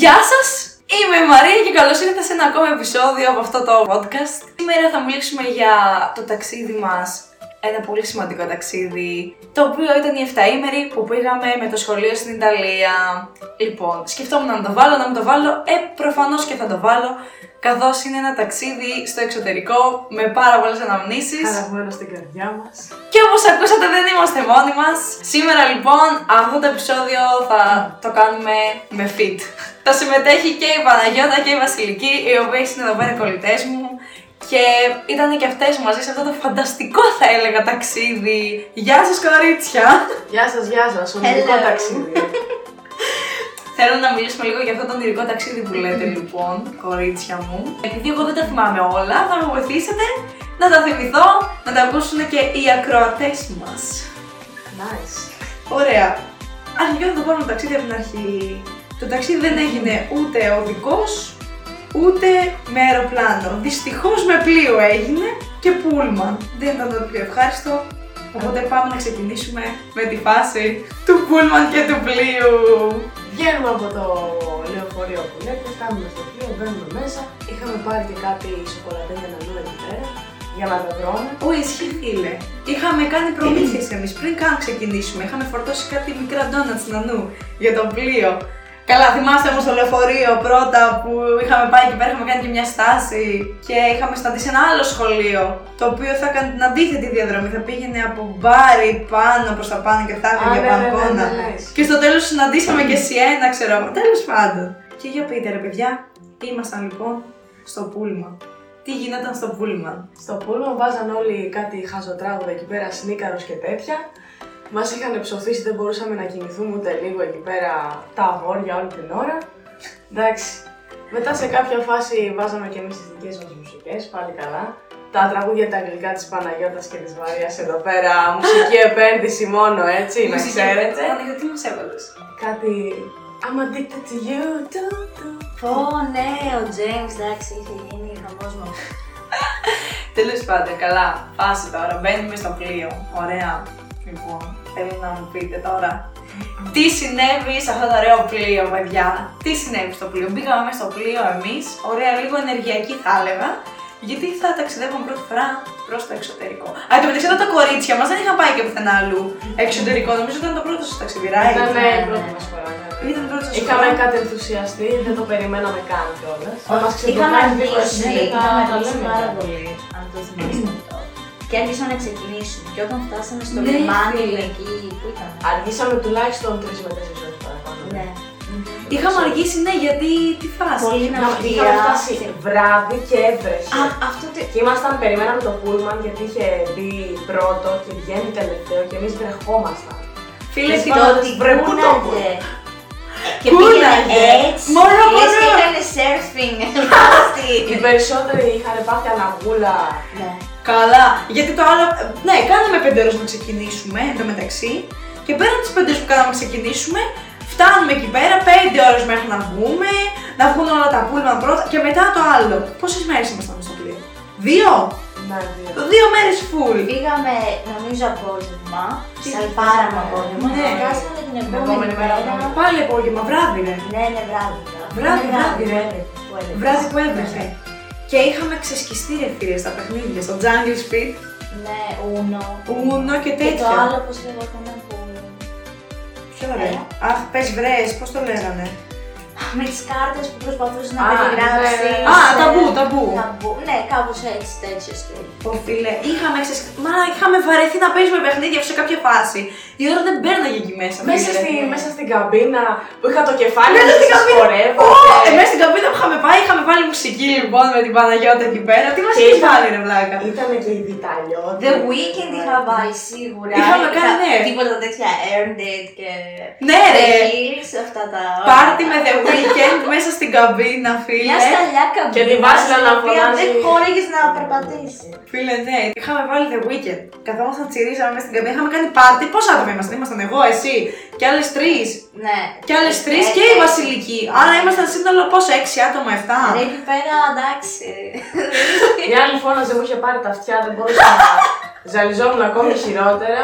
Γεια σας! Είμαι η Μαρία και καλώς ήρθατε σε ένα ακόμα επεισόδιο από αυτό το podcast. Σήμερα θα μιλήσουμε για το ταξίδι μας, ένα πολύ σημαντικό ταξίδι, το οποίο ήταν η 7ήμερη που πήγαμε με το σχολείο στην Ιταλία. Λοιπόν, σκεφτόμουν να το βάλω, να μην το βάλω, ε, προφανώς και θα το βάλω, καθώς είναι ένα ταξίδι στο εξωτερικό με πάρα πολλές αναμνήσεις. Χαραγμένο στην καρδιά μας. Και όπως ακούσατε δεν είμαστε μόνοι μας. Σήμερα λοιπόν αυτό το επεισόδιο θα το κάνουμε με fit. Θα συμμετέχει και η Παναγιώτα και η Βασιλική, οι οποίες είναι εδώ πέρα οι κολλητές μου. Και ήταν και αυτές μαζί σε αυτό το φανταστικό θα έλεγα ταξίδι. Γεια σας κορίτσια! Γεια σας, γεια σας. Ονειρικό Hello. ταξίδι. Θέλω να μιλήσουμε λίγο για αυτό το ονειρικό ταξίδι που λέτε λοιπόν, κορίτσια μου. Επειδή εγώ δεν τα θυμάμαι όλα, θα με βοηθήσετε να τα θυμηθώ, να τα ακούσουν και οι ακροατές μας. nice. Ωραία. Αρχικά θα το πάρουμε το ταξίδι από την αρχή. Το ταξίδι δεν έγινε ούτε οδικός, ούτε με αεροπλάνο. Δυστυχώς με πλοίο έγινε και πούλμαν. Δεν ήταν το πιο ευχάριστο. Οπότε πάμε να ξεκινήσουμε με τη φάση του πούλμαν και του πλοίου. Βγαίνουμε από το λεωφορείο που λέτε, φτάνουμε στο πλοίο, μπαίνουμε μέσα. Είχαμε πάρει και κάτι σοκολατένια να δούμε εκεί πέρα για να τα τρώμε. Ω, ισχύει φίλε. Είχαμε κάνει προμήθειες εμείς πριν καν ξεκινήσουμε. Είχαμε φορτώσει κάτι μικρά ντόνατς νανού για το πλοίο. Καλά, θυμάστε όμως το λεωφορείο πρώτα που είχαμε πάει εκεί πέρα, είχαμε κάνει και μια στάση και είχαμε συναντήσει ένα άλλο σχολείο το οποίο θα έκανε την αντίθετη διαδρομή. Θα πήγαινε από μπάρι πάνω προς τα πάνω και θα Α, έκανε για ναι, ναι, ναι, μπαλκόνα. ναι, ναι. Και στο τέλος συναντήσαμε και Σιένα, ξέρω εγώ. Τέλος πάντων. Και για πείτε ρε παιδιά, ήμασταν λοιπόν στο πούλμαν. Τι γινόταν στο πούλμαν. Στο πούλμα βάζαν όλοι κάτι χαζοτράγουδα εκεί πέρα, σνίκαρος και τέτοια. Μας είχαν ψοφήσει, δεν μπορούσαμε να κινηθούμε ούτε λίγο εκεί πέρα τα αγόρια όλη την ώρα. Εντάξει. Μετά σε κάποια φάση βάζαμε και εμείς τις δικές μας μουσικές, πάλι καλά. Τα τραγούδια τα αγγλικά της Παναγιώτας και της Μαρίας εδώ πέρα, μουσική επένδυση μόνο έτσι, να ξέρετε. Παναγιώτη, τι μας έβαλες; Κάτι I'm addicted to you. του, του. Πω, ναι, ο James, εντάξει, είχε γίνει χαμός μου. Τέλος πάντων, καλά. Φάση τώρα. Μπαίνουμε στο πλοίο. Ωραία. Λοιπόν, θέλω να μου πείτε τώρα. Τι συνέβη σε αυτό το ωραίο πλοίο, παιδιά; Τι συνέβη στο πλοίο; Μπήκαμε μέσα στο πλοίο εμείς. Ωραία, λίγο ενεργειακή θα έλεγα. Γιατί θα ταξιδεύουμε πρώτη φορά προς το εξωτερικό. Α, και μεταξύ εδώ τα κορίτσια μας δεν είχαν πάει και πουθενά αλλού. Εξωτερικό, νομίζω ήταν το πρώτο σας ταξίδι, right? Ήταν ναι, η ναι. πρώτη μας φορά. ναι, ναι. Ήταν το πρώτο σας Είχαμε φορά. κάτι ενθουσιαστεί, δεν το περιμέναμε καν κιόλας. Θα μας Είχαμε ξεμπλοκάρει λίγο αργήσει, εσύ, θα είχαμε τα αργήσει λέμε πάρα κιόλας. πολύ, αν το θυμάστε αυτό. Και άρχισαν να ξεκινήσουν. Και όταν φτάσαμε στο Ναι, λιμάνι φίλε. εκεί που ήταν; Αργήσαμε τουλάχιστον 3 με 4 ώρες παραπάνω. Ναι. Είχαμε αργήσει, ναι, γιατί τι φάση. Πολύ Να ναυτία. είχαμε φτάσει βράδυ και έβρεχε. Α, αυτό το... Και ήμασταν, περιμέναμε το πούλμαν γιατί είχε μπει πρώτο και βγαίνει τελευταίο και εμείς βρεχόμασταν. Φίλε, Και τι πάνω Το ότι βρε, πού το κούναγε. Και Κούναγε. πήγαινε έτσι. Μωρό, Λες και μωρό. έκανε surfing. Οι περισσότεροι είχαν πάθει αναγούλα. Ναι. Καλά, γιατί το άλλο. Ναι, κάναμε 5 ώρε να ξεκινήσουμε εντωμεταξύ. Και πέραν τι 5 ώρε που κάναμε να ξεκινήσουμε, φτάνουμε εκεί πέρα 5 ώρες μέχρι να βγούμε, να βγουν όλα τα πούλμαν πρώτα και μετά το άλλο. Πόσες μέρες ήμασταν στο πλοίο, Δύο! Ναι, δύο. Δύο μέρες full. Πήγαμε, νομίζω, απόγευμα. Τι Σαλπάραμε πήγαμε. απόγευμα; Ναι. Και φτάσαμε την επόμενη επόμενη μέρα. μέρα. Πάλι απόγευμα, βράδυ ρε. Ναι, ναι, βράδυ. Βράδυ, Είναι βράδυ, που ρε. έβρεχε, που έβρεχε. Βράδυ που έβρεχε. Και είχαμε ξεσκιστεί ρε φίλε στα παιχνίδια, στο Jungle Speed, Ναι, ούνο. Uno και Και το τέτοια. άλλο, πώς λέγονταν που... Ποιο ρε; Αχ, πες βρες, πώς το λέγανε; Με τις κάρτες που προσπαθούσες να Α, περιγράψεις. ναι, ναι. Α, ταμπού, ταμπού. Ταμπού. Ναι, κάπως έτσι, τέτοιο στυλ. Ω φίλε, είχαμε, ξεσ... Μα, είχαμε βαρεθεί να παίζουμε παιχνίδια σε κάποια φάση. Η ώρα δεν μπαίναγε εκεί μέσα. Μέσα, φίλε. στη, μέσα στην καμπίνα που είχα το κεφάλι Μέσα μου στην και σας καμπίνα. χορεύω. Ω, και- ε, μέσα στην καμπίνα που είχαμε πάει, είχαμε βάλει μουσική λοιπόν με την Παναγιώτα εκεί πέρα. Τι μας Και είχες ήταν- βάλει ρε βλάκα; Ήταν και η Βιταλιώτη. The Weeknd είχα βάλει σίγουρα. Είχαμε κάνει, ναι. Τίποτα τέτοια Earned It και. Ναι, ρε. The Hills, αυτά τα. Πάρτι με The Weeknd μέσα στην καμπίνα, Μια φίλε. σταλιά καμπίνα. Και τη Βάσιλα στην να οποία φωνάζει. Δεν χώρεγες να περπατήσεις. Φίλε, ναι. Είχαμε βάλει The Weeknd. Καθόμασταν τσιρίζαμε μέσα στην καμπίνα. Είχαμε κάνει πάρτι. Πόσα άτομα ήμασταν; Ήμασταν εγώ, εσύ και άλλες τρεις. Ναι. Και άλλες τρεις Ε, και η ε, Βασιλική. Άρα ήμασταν σύνολο πόσο, έξι άτομα, εφτά. Ρε εκεί πέρα εντάξει. Η άλλη φώναζε, μου είχε πάρει τα αυτιά, δεν μπορούσα να ζαλιζόμουν ακόμη χειρότερα.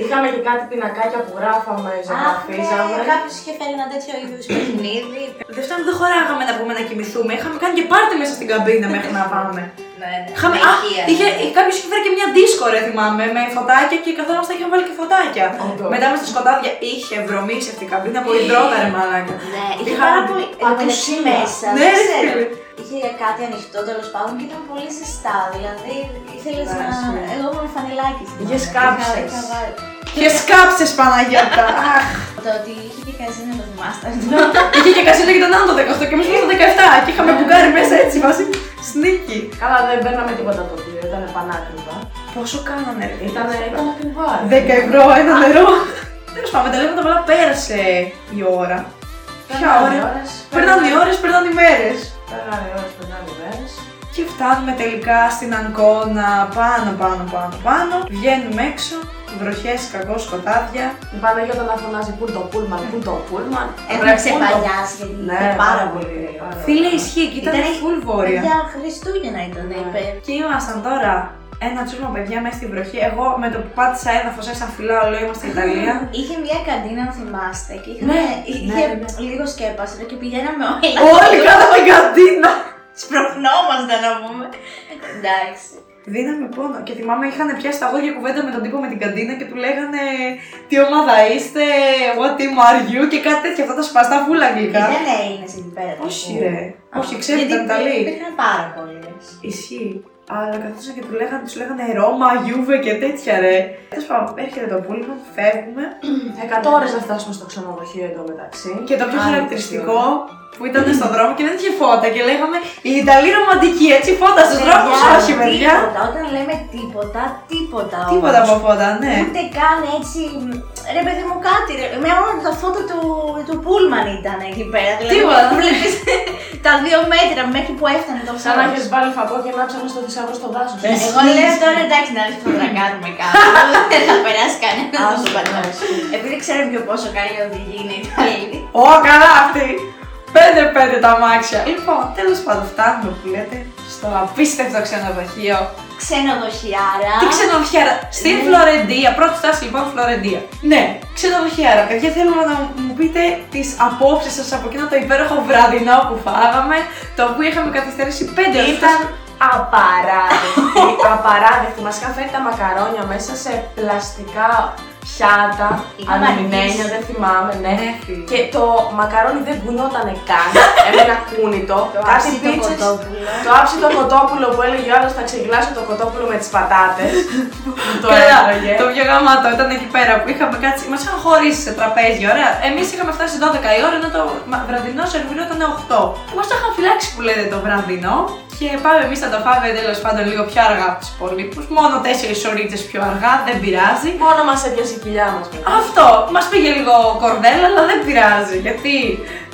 Είχαμε και κάτι πινακάκια που γράφαμε, ζωγραφίζαμε. ναι, κάποιος είχε φέρει ένα τέτοιο είδους παιχνίδι. Δευτέρα δεν χωράγαμε να πούμε να κοιμηθούμε. Είχαμε κάνει και πάρτι μέσα στην καμπίνα μέχρι να πάμε. Ναι, ναι. Είχαμε, με α, ηχεία, είχε, ναι. κάποιος είχε φέρει και μια δίσκο ρε θυμάμαι με φωτάκια και καθόμαστε είχαμε βάλει και φωτάκια. Όντως. Μετά με στα σκοτάδια είχε βρωμίσει αυτή η καμπίνα από υδρότα ρε μαλάκα. Ναι, είχε Είχαμε πάρα πολύ πατουσία. μεταξύ μέσα. Ναι, δεν ρε ξέρω. φίλε. Είχε κάτι ανοιχτό τέλος πάντων και ήταν πολύ ζεστά. Δηλαδή ήθελες να. Εντάξει. Εγώ ήμουν φανελάκι. στην Είχες ώρα. κάψες. Είχα- είχα βάλει. Και σκάψες Παναγιώτα. Αχ. Το ότι είχε και καζίνο το θυμάστε. Είχε και κασίνο και τον άλλο το 18 και εμείς ήμασταν 17 και είχαμε μπουκάρει μέσα έτσι βάση σνίκι. Καλά, δεν παίρναμε τίποτα το οποίο, ήταν πανάκριβα. Πόσο κάνανε ρε; Ήταν, ήταν ακριβά. 10 ευρώ ένα νερό. Τέλος πάντων, με τα λέμε τα πολλά πέρασε η ώρα. Ποια Περνάνε ώρα; ώρες, Περνάνε οι ώρες, περνάνε οι μέρες. Περνάνε οι ώρες, περνάνε οι μέρες. Και φτάνουμε τελικά στην Αγκώνα πάνω πάνω πάνω πάνω. Βγαίνουμε έξω, βροχές, κακό σκοτάδια. Η Παναγιώτα να φωνάζει πού είναι το πούλμαν, πού είναι το πούλμαν. Έχουν Ρε, πού είναι το- ξεπαγιάσει γιατί Ναι, ήταν πάρα πολύ. πάρα Φίλε, πολύ. ισχύει και ήταν Ήτανε- full βόρεια. Για Χριστούγεννα ήταν, Ναι. είπε. Και ήμασταν τώρα ένα τσούσμα παιδιά μέσα στην βροχή. Εγώ με το που πάτησα έδαφο, έσα φυλάω, λέω είμαστε Ιταλία. Είχε μια καντίνα, αν θυμάστε, και είχαμε, Ναι, είχε ναι, ναι. λίγο σκέπασε και πηγαίναμε όλοι. Όλοι κάτω από την καντίνα. Σπροχνόμασταν να πούμε. Εντάξει. Δίναμε πόνο. Και θυμάμαι είχαν πιάσει τα αγόρια κουβέντα με τον τύπο με την καντίνα και του λέγανε Τι ομάδα είστε, what team are you και κάτι τέτοιο. Αυτά τα σπαστά φούλα αγγλικά. Δεν Έλληνε εκεί πέρα. Όχι τύπου. ρε. Α, Όχι, ξέρω γιατί ήταν Ιταλοί. Υπήρχαν πάρα πολλοί. Ισχύει. Αλλά καθόσαν και του λέγανε, τους λέγανε Ρώμα, Γιούβε και τέτοια ρε. Τέλος πάντων, έρχεται το πούλμα, φεύγουμε. 100 ώρες να φτάσουμε στο ξενοδοχείο εντωμεταξύ. Και το πιο Άλλη χαρακτηριστικό που ήταν στον δρόμο και δεν είχε φώτα και λέγαμε Η Ιταλή ρομαντική, έτσι φώτα στους Παιδιά, δρόμους, όχι παιδιά. Τίποτα. Όταν λέμε τίποτα, τίποτα. Τίποτα όμως. από φώτα, ναι. Ούτε καν έτσι. Ρε παιδί μου, κάτι. Ρε. Με μόνο τα φώτα του, του Πούλμαν ήταν εκεί πέρα. Δηλαδή, Τίποτα. Βλέπεις τα δύο μέτρα μέχρι που έφτανε το Σαν να φως. έχεις βάλει φακό και να ψάχνεις το θησαυρό στο δάσος. Ε, Εγώ λέω τώρα εντάξει να ρίξουμε να τρακάρουμε κάτι. Δεν θα περάσει κανένας Άσο, στο πατώ. άσο. Επειδή ξέρουμε πιο πόσο καλή οδηγή είναι η Ιταλή. Ω, καλά αυτή. Πέντε πέντε τα αμάξια. Λοιπόν, τέλος πάντων, φτάνουμε που λέτε στο απίστευτο ξενοδοχείο. Ξενοδοχιάρα. Τι ξενοδοχιάρα. Στην Φλωρεντία, πρώτη στάση λοιπόν Φλωρεντία. Ναι, ξενοδοχιάρα. Παιδιά, θέλω να μου πείτε τις απόψεις σας από εκείνο το υπέροχο βραδινό που φάγαμε, το οποίο είχαμε καθυστερήσει 5 ώρες. Ήταν απαράδεκτη, απαράδεκτη. Μας είχαν φέρει τα μακαρόνια μέσα σε πλαστικά πιάτα, Είχαμε αλουμινένια, αργήσει. δεν θυμάμαι, ναι. Ναι, φίλε. Και το μακαρόνι δεν κουνιόταν καν, έμενα κούνητο. Το Κάτι άψιτο πίτσες- κοτόπουλο. Το άψιτο κοτόπουλο που έλεγε ο άλλος θα ξεγλάσω το κοτόπουλο με τις πατάτες. Που το Καλά, έτρωγε. το πιο γαμάτο ήταν εκεί πέρα που είχαμε κάτσει. Μας είχαν χωρίσει σε τραπέζι, ωραία. Εμείς είχαμε φτάσει 12 η ώρα, ενώ το μα- βραδινό σερβίρο ήταν 8. Και μας το είχαν φυλάξει που λέτε το βραδινό. Και πάμε εμείς να το φάμε τέλος πάντων λίγο πιο αργά από τους υπολείπου. Μόνο 4 ωρίτσε πιο αργά, δεν πειράζει. Μόνο μας έπιασε η κοιλιά μας μετά. Αυτό μας πήγε λίγο κορδέλα, αλλά δεν πειράζει. Γιατί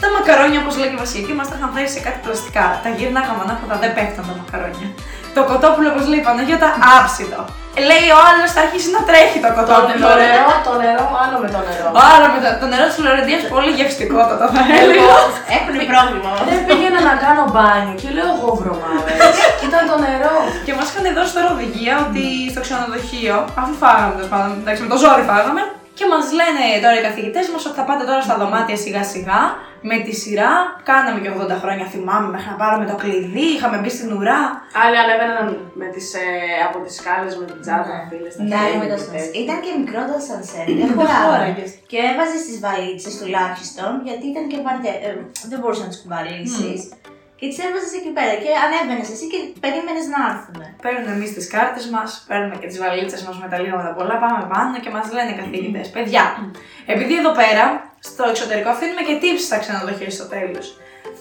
τα μακαρόνια, όπως λέει και η Βασιλική, μας τα είχαν φέρει σε κάτι πλαστικά. Τα γύρναγαμε ανάποδα, δεν πέφταν τα μακαρόνια. Το κοτόπουλο, όπως λέει η Παναγιώτα, άψητο. Ε, Λέει ο άλλος θα αρχίσει να τρέχει το Το, κοτόπουλο. το ρε. νερό, το νερό, άλλο με το νερό. Άρα με το, το νερό της Φλωρεντίας πολύ γευστικότατο θα έλεγα. Εγώ Έχουν πρόβλημα με δεν αυτό. πήγαινα να κάνω μπάνιο και λέω εγώ βρωμάδε. Ήταν το νερό. Και μας είχαν δώσει τώρα οδηγία ότι στο ξενοδοχείο, αφού φάγαμε τέλο πάντων, εντάξει, με το ζόρι φάγαμε, και μας λένε τώρα οι καθηγητές μας ότι θα πάτε τώρα στα δωμάτια σιγά σιγά με τη σειρά. Κάναμε και 80 χρόνια, θυμάμαι, μέχρι να πάρουμε το κλειδί, είχαμε μπει στην ουρά. Άλλοι ανέβαιναν με τις, ε, από τις σκάλες με την τσάντα, Ναι. φίλες. τα Ναι, χέρια με το και σανσέρ. τέτοια. Ήταν και μικρό το σανσέρ. Δεν Δεν χωράγαμε. χώραγες. Και έβαζες τις βαλίτσες τουλάχιστον, γιατί ήταν και βαριά. ε, δεν μπορούσες να τις κουβαλήσεις. Και τις έβαζες εκεί πέρα. Και ανέβαινες εσύ και περίμενες να έρθουν. Παίρνουμε εμείς τις κάρτες μας, παίρνουμε και τις βαλίτσες μας με τα λίγα με τα πολλά, πάμε πάνω και μας λένε οι καθηγητές. Παιδιά, επειδή εδώ πέρα στο εξωτερικό αφήνουμε και tips στα ξενοδοχεία στο τέλος.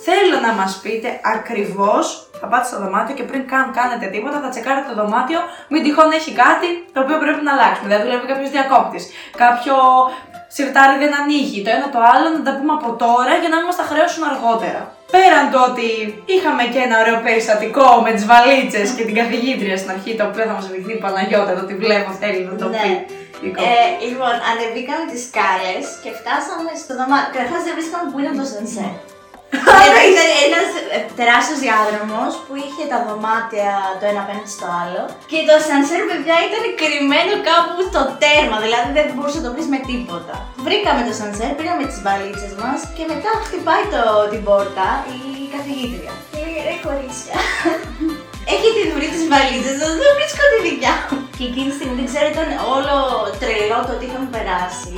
Θέλω να μας πείτε ακριβώς, θα πάτε στο δωμάτιο και πριν καν κάνετε τίποτα, θα τσεκάρετε το δωμάτιο, μην τυχόν έχει κάτι το οποίο πρέπει να αλλάξουμε. Δεν δουλεύει κάποιος διακόπτης, κάποιο σιρτάρι δεν ανοίγει, το ένα το άλλο, να τα πούμε από τώρα για να μην μας τα χρέωσουν αργότερα. Πέραν το ότι είχαμε και ένα ωραίο περιστατικό με τις βαλίτσες και την καθηγήτρια στην αρχή, το οποίο θα μας βοηθεί η Παναγιώτα, εδώ τη βλέπω, θέλει να το Ναι. πει. η κοπή. Ε, λοιπόν, ανεβήκαμε τις σκάλες και φτάσαμε στο δωμάτιο. Καταρχάς δεν βρίσκαμε που ήταν το σανσέρ. Ένα- Ήταν ένας τεράστιος διάδρομος που είχε τα δωμάτια το ένα απέναντι στο άλλο. Και το σανσέρ, παιδιά, ήταν κρυμμένο κάπου στο τέρμα. Δηλαδή δεν μπορούσε να το βρεις με τίποτα. Βρήκαμε το σανσέρ, πήραμε τις βαλίτσε μας και μετά χτυπάει το, την πόρτα η καθηγήτρια. Και λέει ρε κορίτσια. Έχετε βρει τι βαλίτσε σα, δεν βρίσκω τη δικιά μου. Και εκείνη τη στιγμή δεν ξέρω, ήταν όλο τρελό το ότι είχαμε περάσει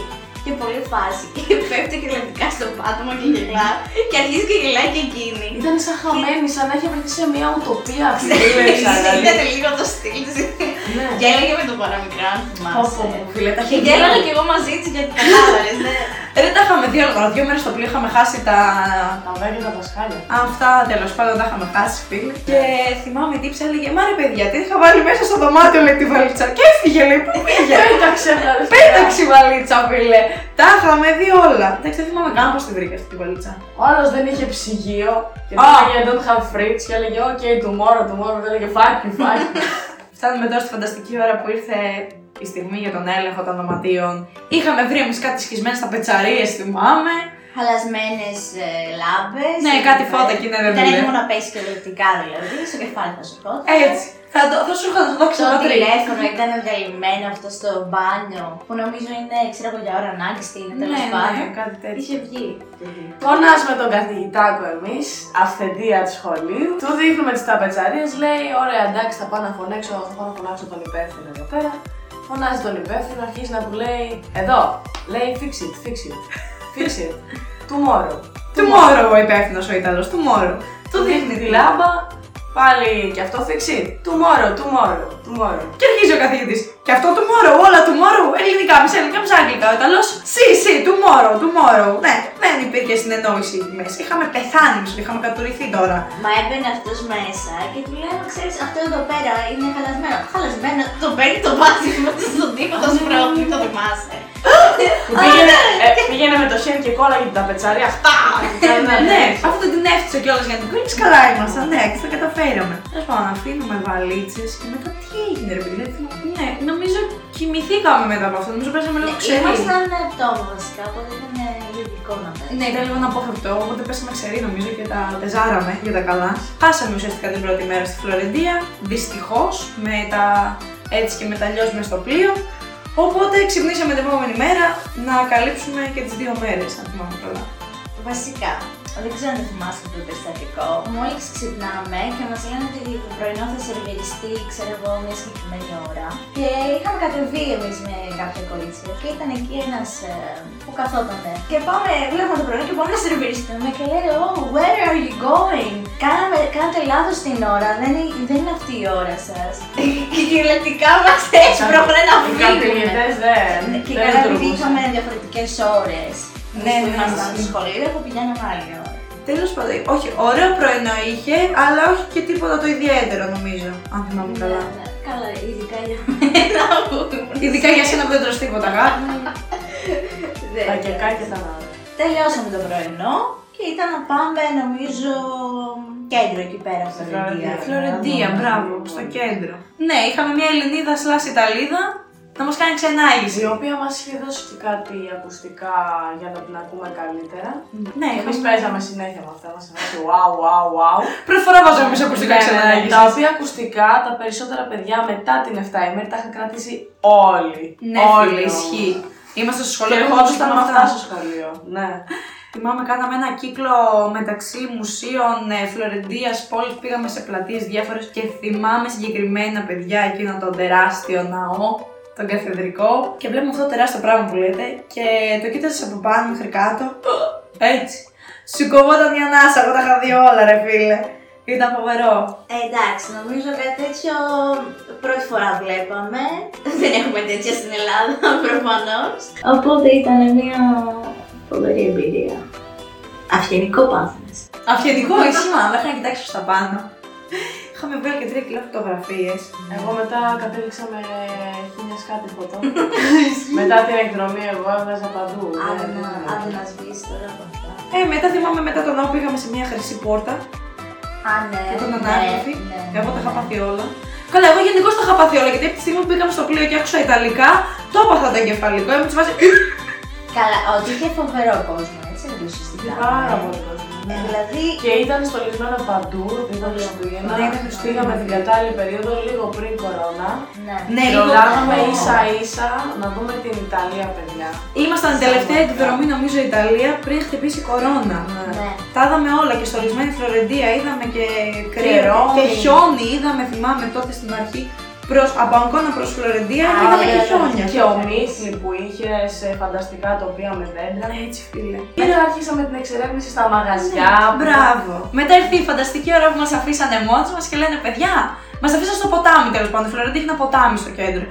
και πολύ φάση. Και πέφτει και λεπτικά στο πάτωμα και γελά. Και αρχίζει και γελάει και εκείνη. Ήταν σαν χαμένη, σαν να είχε βρεθεί σε μια ουτοπία αυτή. Ήταν λίγο το στυλ της. Ναι. Γέλαγε με το παραμικρό, αν Πω, πω, θυμάσαι. πω, φίλε, τα Και είχε γέλαγα δει. κι εγώ μαζί της γιατί κατάλαβες, ναι. Ε, δεν τα είχαμε δει όλα τώρα. Δύο μέρες στο πλοίο είχαμε χάσει τα. Τα βέγγια τα πασχάλια. Αυτά τέλος πάντων τα είχαμε χάσει, φίλε. Και θυμάμαι η τύψη έλεγε Μα ρε παιδιά, τι είχα βάλει μέσα στο δωμάτιο λέει τη βαλίτσα. Και έφυγε, λέει, πού πήγε; Πέταξε τα Πέταξε η βαλίτσα, φίλε. Τα είχαμε δει όλα. Εντάξει, δεν θυμάμαι καν πώς τη βρήκα αυτή τη βαλίτσα. Ο άλλος δεν είχε ψυγείο και Α. του έλεγε don't have fridge και έλεγε ok tomorrow, tomorrow και έλεγε fuck you, fuck you. Φτάνουμε τώρα στη φανταστική ώρα που ήρθε η στιγμή για τον έλεγχο των δωματίων. Είχαμε βρει εμεί κάτι σχισμένο στα πετσαρίε, θυμάμαι. Χαλασμένες ε, λάμπες. Ναι, κάτι φώτα εκεί, ναι, δεν Ήταν δουλεύει. έτοιμο να πέσει και ηλεκτρικά δηλαδή, στο κεφάλι θα σου πω. Έτσι. Θα, το, θα σου είχα θα το Το ξαναδεί. τηλέφωνο ήταν διαλυμένο αυτό στο μπάνιο που νομίζω είναι, ξέρω εγώ για ώρα ανάγκη τι είναι τέλος Ναι, ναι, πάντων. κάτι τέτοιο. Είχε βγει. Φωνάζουμε τον καθηγητάκο εμείς, αυθεντία του σχολείου. Του δείχνουμε τις ταπετσαρίες, λέει: Ωραία, εντάξει, θα πάω να φωνάξω, θα πάω να φωνάξω τον υπεύθυνο εδώ πέρα. Φωνάζει τον υπεύθυνο, αρχίζει να του λέει: Εδώ, λέει fix it, fix it, fix it. Tomorrow. Tomorrow ο υπεύθυνος ο Ιταλός, tomorrow. Του δείχνει τη λάμπα, πάλι και αυτό fix it. Tomorrow, tomorrow, tomorrow. Και αρχίζει ο καθηγητής. Και αυτό tomorrow, όλα tomorrow. Ελληνικά, μισά ελληνικά, μισά αγγλικά. Ο Ιταλός, σι, σι, tomorrow, tomorrow. Ναι, δεν υπήρχε συνεννόηση εκεί μέσα. Είχαμε πεθάνει, εμείς, είχαμε κατουρηθεί τώρα. Μα έμπαινε αυτός μέσα και του λέω: Ξέρεις, αυτό εδώ πέρα είναι χαλασμένο. Χαλασμένο, το παίρνει το βάζει μέσα στον τοίχο, το σπρώχνει, το θυμάσαι. Που πήγαινε, ε, πήγαινε με το χέρι και κόλλαγε την ταπετσαρία. Αυτά! ναι, αυτό την έφτιαξε κιόλας για να την κόλλησει. Καλά ήμασταν, ναι, και τα καταφέραμε. Τέλος πάντων, αφήνουμε βαλίτσες και μετά τι έγινε, ρε παιδί. δηλαδή, Ναι, νομίζω κοιμηθήκαμε μετά από αυτό. Νομίζω πέσαμε λίγο ξερή. Ήμασταν πτώμα βασικά, οπότε ήταν λογικό να πέσει. Ναι, ήταν λίγο αναπόφευκτο, οπότε πέσαμε ξερή νομίζω και τα τεζάραμε για τα καλά. Χάσαμε ουσιαστικά την πρώτη μέρα στη Φλωρεντία, δυστυχώς, με τα έτσι και με τα αλλιώς μες στο πλοίο. Οπότε ξυπνήσαμε την επόμενη μέρα να καλύψουμε και τις δύο μέρες, αν θυμάμαι καλά. Βασικά, δεν ξέρω αν θυμάσαι το περιστατικό. Μόλις ξυπνάμε και μας λένε ότι το πρωινό θα σερβιριστεί, ξέρω εγώ, μια συγκεκριμένη ώρα. Και είχαμε κατεβεί εμείς με κάποια κορίτσια και ήταν εκεί ένας που καθόταν. Και πάμε, βλέπουμε το πρωινό και πάμε να σερβιριστούμε και λένε Oh, where are you going? Κάναμε, κάνατε λάθος την ώρα, δεν είναι, δεν είναι αυτή η ώρα σας. και κυριολεκτικά μας έσπρωχνε να Οι φύγουμε. καθηγητές δεν. Και δεν καλά, επειδή λειτουργούσαν. είχαμε διαφορετικές ώρες. Ναι, που ναι, ήμασταν ναι. στο σχολείο, εγώ πηγαίναμε άλλη ώρα. Τέλος πάντων, όχι, ωραίο πρωινό είχε, αλλά όχι και τίποτα το ιδιαίτερο νομίζω, αν θυμάμαι καλά. Ναι, ναι. Καλά, ειδικά για μένα που ήμουν Ειδικά για σένα που δεν τρως τίποτα, αγάπη. Δεν Τα ξέρω. κεκάκια ήταν άλλα. Τελειώσαμε το πρωινό και ήταν να πάμε νομίζω κέντρο εκεί πέρα στο Φλωρεντία. Φλωρεντία. Φλωρεντία, μπράβο, στο κέντρο. Ναι, είχαμε μια Ελληνίδα σλάς Ιταλίδα να μας κάνει ξενάγηση. Η οποία μας είχε δώσει και κάτι ακουστικά για να την ακούμε καλύτερα. Ναι, Εμείς είχαμε... παίζαμε συνέχεια με αυτά, μας άρεσε wow, wow, wow. Πρώτη φορά βάζαμε εμείς ακουστικά Ναι, ναι, ναι. ξενάγηση. Τα οποία ακουστικά τα περισσότερα παιδιά μετά την 7 ημέρη τα είχαν κρατήσει όλοι. Ναι, όλοι φίλε, όμως. ισχύει. Είμαστε στο Και σχολείο και ερχόντουσαν με με αυτά στο σχολείο. Ναι. Θυμάμαι, κάναμε ένα κύκλο μεταξύ μουσείων ε, Φλωρεντίας, πόλης, πήγαμε σε πλατείες διάφορες και θυμάμαι συγκεκριμένα παιδιά εκείνο τον τεράστιο ναό, τον καθεδρικό και βλέπουμε αυτό το τεράστιο πράγμα που λέτε και το κοίταζες από πάνω μέχρι κάτω, έτσι. Σου κοβόταν μια ανάσα, εγώ τα είχα δει όλα ρε φίλε. Ήταν φοβερό. Ε, εντάξει, νομίζω κάτι τέτοιο πρώτη φορά βλέπαμε. Δεν έχουμε τέτοια στην Ελλάδα, προφανώς. Οπότε ήταν μια φοβερή εμπειρία. Αυγενικό πάθμες. Αυγενικό ισχύμα, δεν είχα να κοιτάξει προς τα πάνω. Είχαμε βγάλει και τρία κιλά φωτογραφίες. Εγώ μετά κατέληξα με χίλια κάτι φωτό. μετά την εκδρομή εγώ έβγαζα παντού. Άντε Δεν- να- δεν- άντε να σβήσει τώρα από αυτά. Ε, μετά θυμάμαι μετά τον ναό πήγαμε σε μια χρυσή πόρτα Α, ναι. με τον ναι, ανάγραφη. ναι, Εγώ τα ναι. είχα πάθει όλα. Καλά, εγώ γενικώς τα είχα πάθει όλα γιατί από τη στιγμή που πήγαμε στο πλοίο και άκουσα Ιταλικά, το έπαθα το εγκεφαλικό. Ήμουν τη βάση. Καλά, ότι είχε φοβερό κόσμο, έτσι, δεν το συζητάμε. Πάρα πολύ κόσμο. Ε, δηλαδή, Και ήταν στολισμένο παντού, ήταν Χριστούγεννα. Ναι, είναι Χριστούγεννα. Πήγαμε την κατάλληλη περίοδο, λίγο πριν κορώνα. ναι. Ναι, λίγο Προλάβαμε πριν. ίσα ίσα να δούμε την Ιταλία, παιδιά. Ήμασταν η τελευταία εκδρομή νομίζω η Ιταλία πριν χτυπήσει η κορώνα. Ναι. Τα είδαμε όλα και στολισμένη Φλωρεντία, είδαμε και κρύο Ρώμη. και χιόνι, είδαμε θυμάμαι τότε στην αρχή προς, από Αγκώνα προς Φλωρεντία, είδαμε και χιόνια. Και ο Μίχλι που είχε σε φανταστικά τοπία με δέντρα. Ναι, έτσι φίλε. Πήρα άρχισαμε την εξερεύνηση στα μαγαζιά. Μπράβο. Μετά ήρθε η φανταστική ώρα που μας αφήσανε μόνοι μας και λένε παιδιά, μας αφήσαν στο ποτάμι τέλος πάντων. Η Φλωρεντία έχει ένα ποτάμι στο κέντρο.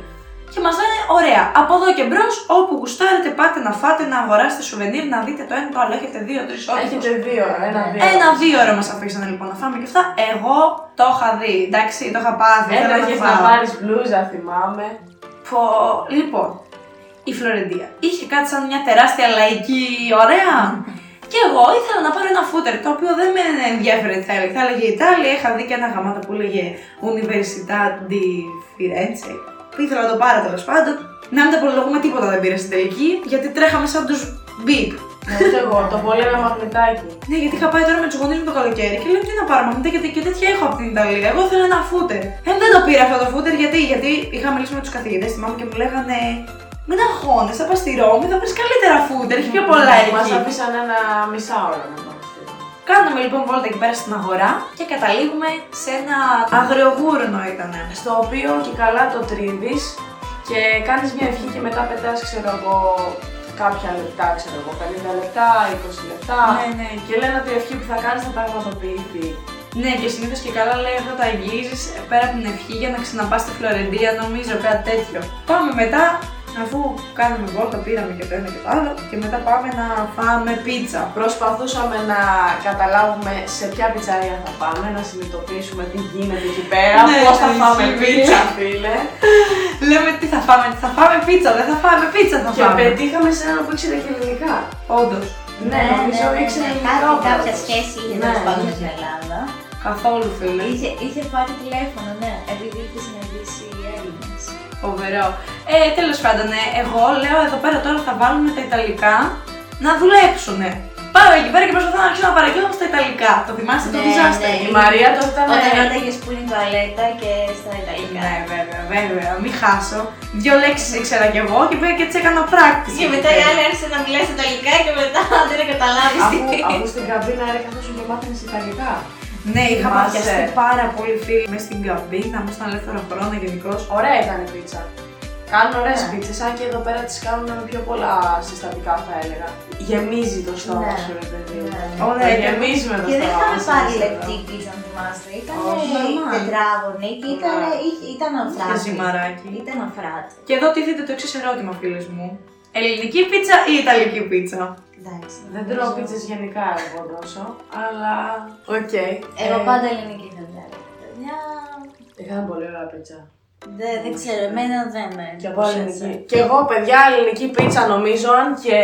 Και μας λένε, ωραία, από εδώ και μπρος, όπου γουστάρετε, πάτε να φάτε, να αγοράσετε σουβενίρ, να δείτε το ένα το άλλο. Έχετε δύο-τρει ώρες. Έχετε δύο, ένα-δύο. Ένα-δύο ώρα μας αφήσανε λοιπόν να φάμε και αυτά. Εγώ το είχα δει, εντάξει, το είχα πάθει. ήθελα Έτρεχες φάω. να πάρεις μπλούζα, θυμάμαι. Πω, λοιπόν, η Φλωρεντία είχε κάτι σαν μια τεράστια λαϊκή, ωραία. και εγώ ήθελα να πάρω ένα φούτερ το οποίο δεν με ενδιαφέρε τι θα έλεγε. Θα έλεγε Ιταλία, είχα δει και ένα γαμάτο που έλεγε Università di Firenze. Που ήθελα να το πάρω τέλος πάντων. Να μην τα απολογούμε τίποτα δεν πήρα στην τελική, γιατί τρέχαμε σαν τους μπιπ. Ναι, ούτε εγώ, το πολύ ένα μαγνητάκι. Ναι, γιατί είχα πάει τώρα με τους γονείς μου το καλοκαίρι και λέω τι να πάρω μαγνητά γιατί και τέτοια έχω από την Ιταλία. Εγώ θέλω ένα φούτερ. Ε, δεν το πήρα αυτό το φούτερ γιατί, γιατί είχα μιλήσει με τους καθηγητές θυμάμαι και μου λέγανε Μην αγχώνεσαι, θα πας στη Ρώμη, θα βρει καλύτερα φούτερ, έχει πιο πολλά Μας εκεί. αφήσαν ένα μισάωρο να πάμε. Κάνουμε λοιπόν βόλτα εκεί πέρα στην αγορά και καταλήγουμε σε ένα αγριογούρνο ήταν. Στο οποίο και καλά το τρίβεις και κάνεις μια ευχή και μετά πετάς, ξέρω εγώ, κάποια λεπτά, ξέρω εγώ, 50 λεπτά, 20 λεπτά. Ναι, ναι. Και λένε ότι η ευχή που θα κάνεις θα πραγματοποιηθεί. Ναι, και συνήθως και καλά λέει αυτά τα αγγίζεις πέρα από την ευχή για να ξαναπάς στη Φλωρεντία, νομίζω κάτι τέτοιο. Πάμε μετά, αφού κάναμε βόλτα, πήραμε και το ένα και το άλλο, και μετά πάμε να φάμε πίτσα. Προσπαθούσαμε να καταλάβουμε σε ποια πιτσαρία θα πάμε, να συνειδητοποιήσουμε τι γίνεται εκεί πέρα, Ναι, πώς θα ναι, φάμε ισχύει. πίτσα, φίλε. Λέμε τι θα φάμε, θα φάμε πίτσα, δεν θα φάμε πίτσα, θα Και φάμε. πετύχαμε σε έναν που ήξερε και ελληνικά. Όντως. Ναι, νομίζω ήξερε ελληνικά. Κάτι, ο κάποια πρώτος. σχέση είχε Ναι, τέλο πάντων ναι. με την Ελλάδα. Καθόλου φίλε. Είχε, είχε πάρει τηλέφωνο, ναι, επειδή είχε συναντήσει Έλληνε. Φοβερό. Ε, τέλος πάντων, ε, εγώ λέω εδώ πέρα τώρα θα βάλουμε τα Ιταλικά να δουλέψουνε. Πάω εκεί πέρα και προσπαθώ να αρχίσω να παραγγέλνω στα Ιταλικά. Το θυμάστε το Ναι, disaster. ναι. Η Μαρία τότε ήταν. Όταν ρώταγε που είναι η τουαλέτα και στα Ιταλικά. Ναι, βέβαια, βέβαια, μην χάσω. Δύο λέξεις ήξερα κι εγώ και πήγα και έτσι έκανα πράκτηση. Και μετά η άλλη άρχισε να μιλάει στα Ιταλικά και μετά δεν καταλάβεις Αφού, τι. αφού στην καμπίνα έκαθόσουν και μάθαινες Ιταλικά. Ναι, είχα Θυμάσαι; παθιαστεί πάρα πολύ φίλοι μες στην καμπίνα, μου στον ελεύθερο χρόνο γενικώς. Ωραία ήταν η πίτσα. Κάνουν ωραίες Ναι. πίτσες, σαν και εδώ πέρα τις κάνουν με πιο πολλά συστατικά, θα έλεγα. Γεμίζει το στόμα Ναι. σου, ρε παιδί. μου. Ναι. Ωραία, Το γεμίζουμε το Και δεν στόμα είχαμε μας, πάρει εμείς λεπτή εδώ. πίτσα, αν θυμάστε. Ήταν Όχι, normal. τετράγωνη και ήταν, Ναι. είχε- ήταν αφράτη. ζυμαράκι. Ήταν αφράτη. Και εδώ τίθεται το εξής ερώτημα, φίλες μου. Ελληνική πίτσα ή Ιταλική πίτσα; Εντάξει. Δεν τρώω πίτσες γενικά εγώ τόσο, αλλά. Οκ. Εγώ Ε, πάντα ελληνική θα διάλεγα. Παιδιά, Είχαμε πολύ ωραία πίτσα. δεν, δεν ξέρω, εμένα δεν με Και εγώ εντυπωσίασε. ελληνική. Και εγώ, παιδιά, ελληνική πίτσα νομίζω, αν και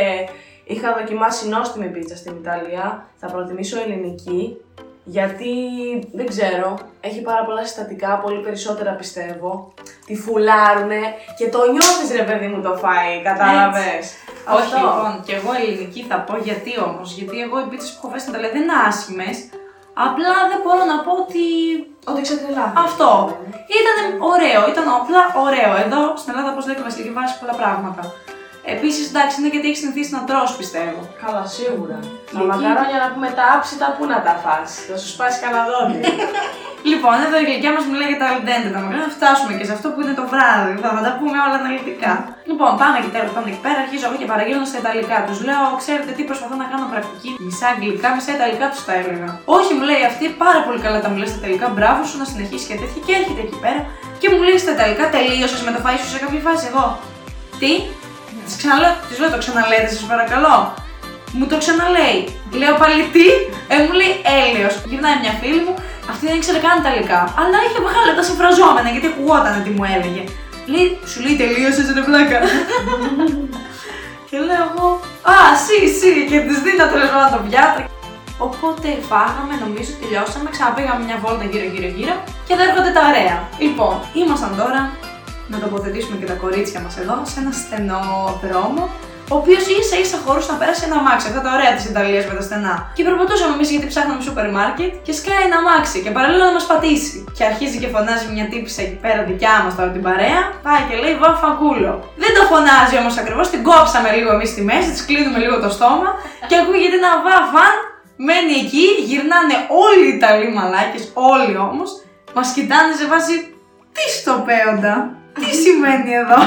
είχα δοκιμάσει νόστιμη πίτσα στην Ιταλία, θα προτιμήσω ελληνική. Γιατί δεν ξέρω, έχει πάρα πολλά συστατικά, πολύ περισσότερα πιστεύω. Τη φουλάρουνε και το νιώθεις ρε παιδί μου το φάει, κατάλαβες. Όχι λοιπόν, και εγώ ελληνική θα πω γιατί όμως. Γιατί εγώ οι πίτσε που έχω φάει στην Ιταλία δεν είναι άσχημες. Απλά δεν μπορώ να πω ότι. Ότι ξετρελά. Αυτό. Ήταν ωραίο, ήταν απλά ωραίο. Εδώ στην Ελλάδα, όπως λέει και η Βασιλική, βάζει πολλά πράγματα. Επίσης, εντάξει, είναι γιατί έχεις συνηθίσει να τρως, πιστεύω. Καλά, σίγουρα. Τα Εκεί- μακαρόνια να πούμε τα άψητα, πού να τα φας; Θα σου σπάσει κανένα δόντι. Λοιπόν, εδώ η γλυκιά μας μιλάει για τα αλντέντε τα μακριά. Να φτάσουμε και σε αυτό που είναι το βράδυ. Θα, θα τα πούμε όλα αναλυτικά. Λοιπόν, πάμε και τέλος πάντων εκεί πέρα. Αρχίζω εγώ και παραγγέλνω στα Ιταλικά. Τους λέω, ξέρετε τι προσπαθώ να κάνω πρακτική. Μισά αγγλικά, μισά Ιταλικά τους τα έλεγα. Όχι, μου λέει αυτή, πάρα πολύ καλά τα μιλά στα Ιταλικά. Μπράβο σου να συνεχίσει και τέτοια. Και έρχεται εκεί πέρα και μου λέει στα Ιταλικά, τελείωσες με το φάι σου σε κάποια φάση. Εγώ, τι, τη ξαναλέω, της λέω το ξαναλέτε, σας παρακαλώ. Μου το ξαναλέει. Λέω πάλι τι, ε, μου λέει έλεος. Γυρνάει μια φίλη μου, αυτή δεν ήξερε καν Ιταλικά. Αλλά είχε βγάλει τα συμφραζόμενα γιατί ακουγόταν τι μου έλεγε. Λέει, σου λέει τελείωσες ρε πλάκα. και λέω εγώ, Α, σι, σι, και της δίνω τέλος πάντων το πιάτο. Οπότε φάγαμε, νομίζω τελειώσαμε, ξαναπήγαμε μια βόλτα γύρω γύρω γύρω και δεν έρχονται τα ωραία. Λοιπόν, ήμασταν τώρα να τοποθετήσουμε και τα κορίτσια μας εδώ σε ένα στενό δρόμο ο οποίος ίσα ίσα χωρούσε να πέρασε ένα αμάξι. Αυτά τα ωραία της Ιταλίας με τα στενά. Και περπατούσαμε εμείς γιατί ψάχναμε σούπερ μάρκετ και σκάει ένα αμάξι και παράλληλα να μας πατήσει. Και αρχίζει και φωνάζει μια τύπησα εκεί πέρα δικιά μας τώρα την παρέα. Πάει και λέει βαφακούλο. Δεν το φωνάζει όμως ακριβώς, την κόψαμε λίγο εμείς στη μέση, της κλείνουμε λίγο το στόμα και ακούγεται ένα βαφαν. Μένει εκεί, γυρνάνε όλοι οι Ιταλοί μαλάκες, όλοι όμως, μας κοιτάνε σε βάση τι στο πέοντα, τι σημαίνει εδώ;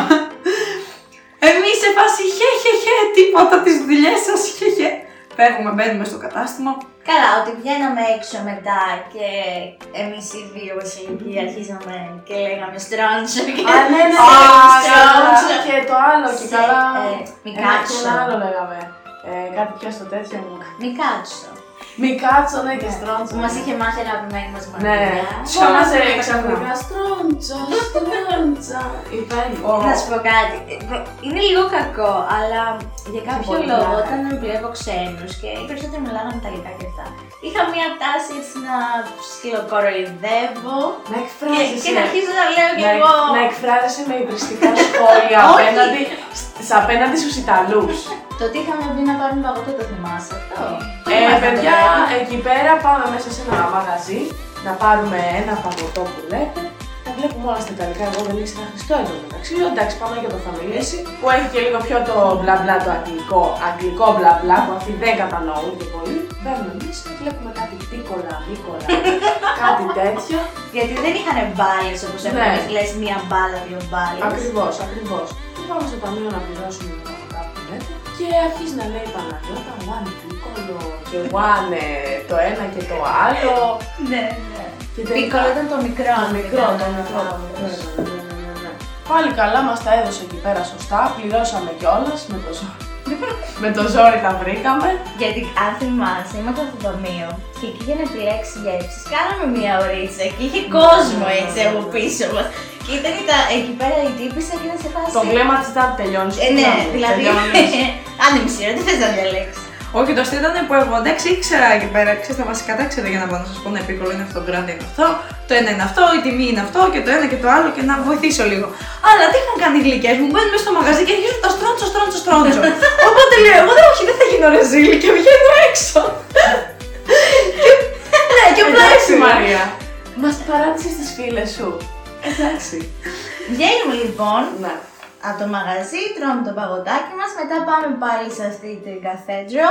Εμείς σε φάση χε χε χε, τίποτα τις δουλειές σας χε χε. Φεύγουμε, μπαίνουμε στο κατάστημα. Καλά, ότι βγαίναμε έξω μετά και εμείς οι δύο βασιλικοί αρχίζαμε και λέγαμε στρόντσο και Α, ναι, ναι, Α, στρώντσο. και το άλλο και Σε- καλά. ε, Ένα- Μικάτσο. και ένα άλλο λέγαμε. Ε, κάτι πια στο τέτοιο μου. Μικάτσο. Μικάτσο, ναι, και στρώντσο. Που μας είχε μάθει αγαπημένη μας Ναι, μαγειριά. σκόμασε Όλα αυτά ξαφνικά στρώντσο, στρώντσο. Υπέροχο. Να σου πω κάτι. Ε, Είναι λίγο κακό, αλλά για κάποιο πολύ λόγο πλάκα. όταν βλέπω ξένους και οι περισσότεροι μιλάγανε Ιταλικά και αυτά, είχα μια τάση έτσι να ψιλοκοροϊδεύω Να και, εκφράζεσαι. και να αρχίζω να λέω κι να, εγώ. να εκφράζεσαι με υβριστικά σχόλια Όχι. απέναντι, σ- απέναντι στους Ιταλούς. Το ότι είχαμε μπει να πάρουμε παγωτό, το θυμάσαι αυτό; Ε, Ήμασταν παιδιά, παιδιά. εκεί πέρα πάμε μέσα σε ένα μαγαζί να πάρουμε ένα παγωτό που λέτε. Τα βλέπουμε όλα στα Ιταλικά. Εγώ δεν ήξερα Χριστό εδώ μεταξύ. Λέω, Εντάξει, πάμε για το Family που έχει και λίγο πιο το μπλα μπλα το αγγλικό, αγγλικό μπλα μπλα που αυτοί δεν κατανοούν και πολύ. Μπαίνουμε μέσα και βλέπουμε κάτι πίκολα, μίκολα, κάτι τέτοιο. Γιατί δεν είχαν μπάλες όπως Ναι. έχουμε λες μία μπάλα, δύο μπάλες. Ακριβώς, ακριβώς. Και πάμε στο ταμείο να πληρώσουμε Και αρχίζει να λέει η Παναγιώτα, one πίκολο και one ε, το ένα και το άλλο. Ναι, ναι. Και τελικά- Πίκολο ήταν το μικρό. Το μικρό, το μικρό. Ναι, ναι, ναι, ναι. Πάλι καλά μας τα έδωσε εκεί πέρα σωστά, πληρώσαμε κιόλας με το ζόρι. με το ζόρι τα βρήκαμε. Γιατί αν θυμάσαι, ήμασταν στο ταμείο και εκεί για να επιλέξει γεύσει, κάναμε μία ωρίτσα και είχε κόσμο έτσι από πίσω μας. Και ήταν τα, εκεί πέρα η τύπησα και ήταν σε φάση. Το βλέμμα της ήταν τελειώνεις. Ε, ναι, δηλαδή. Αν δεν μισή ώρα, τι θες να διαλέξεις. Όχι, το αστείο ήταν που εγώ εντάξει ήξερα εκεί πέρα, ξέρεις τα βασικά τα ήξερα για να πάω να σας πω ένα επίκολο είναι αυτό, το grand είναι αυτό, το ένα είναι αυτό, η τιμή είναι αυτό και το ένα και το άλλο και να βοηθήσω λίγο. Αλλά τι έχουν κάνει οι γλυκές μου, μπαίνουν μέσα στο μαγαζί και αρχίζουν τα στρώντσο, στρώντσο, στρώντσο. Οπότε λέω, εγώ δεν, όχι, δεν θα γίνω ρεζίλη και βγαίνω έξω. Και- ναι, και απλά Εντάξει έφυγα. Μαρία, μας παράτησες τις φίλες σου. Εντάξει. Βγαίνουμε λοιπόν Ναι. Από το μαγαζί, τρώμε το παγωτάκι μας, μετά πάμε πάλι σε αυτή την καθέντρο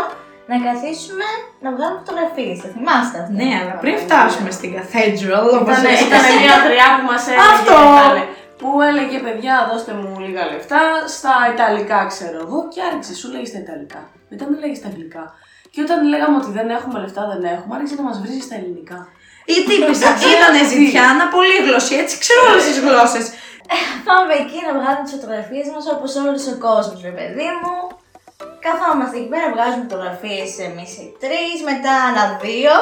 να καθίσουμε να βγάλουμε φωτογραφίες. Θα θυμάστε αυτό; Ναι, αλλά πριν φτάσουμε στην Cathedral, όπως Ήταν, εσείς ήταν μια γριά που μας έλεγε, Αυτό. ήτανε, που έλεγε παιδιά δώστε μου λίγα λεφτά στα Ιταλικά ξέρω εγώ και άρχισε σου λέει στα Ιταλικά. Μετά μου λέγει στα Αγγλικά. Και όταν λέγαμε ότι δεν έχουμε λεφτά, δεν έχουμε, άρχισε να μας βρίζει στα ελληνικά. Η τύπησα ήταν ζητιάνα, πολύγλωση, έτσι ξέρω όλες τις γλώσσες. Πάμε εκεί να βγάλουμε τις φωτογραφίες μας όπως όλος ο κόσμος, ρε παιδί μου. Καθόμαστε εκεί πέρα, βγάζουμε φωτογραφίες εμείς οι τρεις, μετά ένα δύο.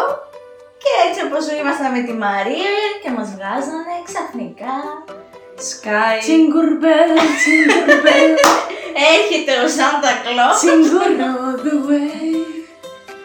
Και έτσι όπως ήμασταν με τη Μαρία και μας βγάζανε ξαφνικά. Sky. Τσιγκουρμπέλ, τσιγκουρμπέλ, Έρχεται ο Σάντα Κλός τσιγκουρ all the way.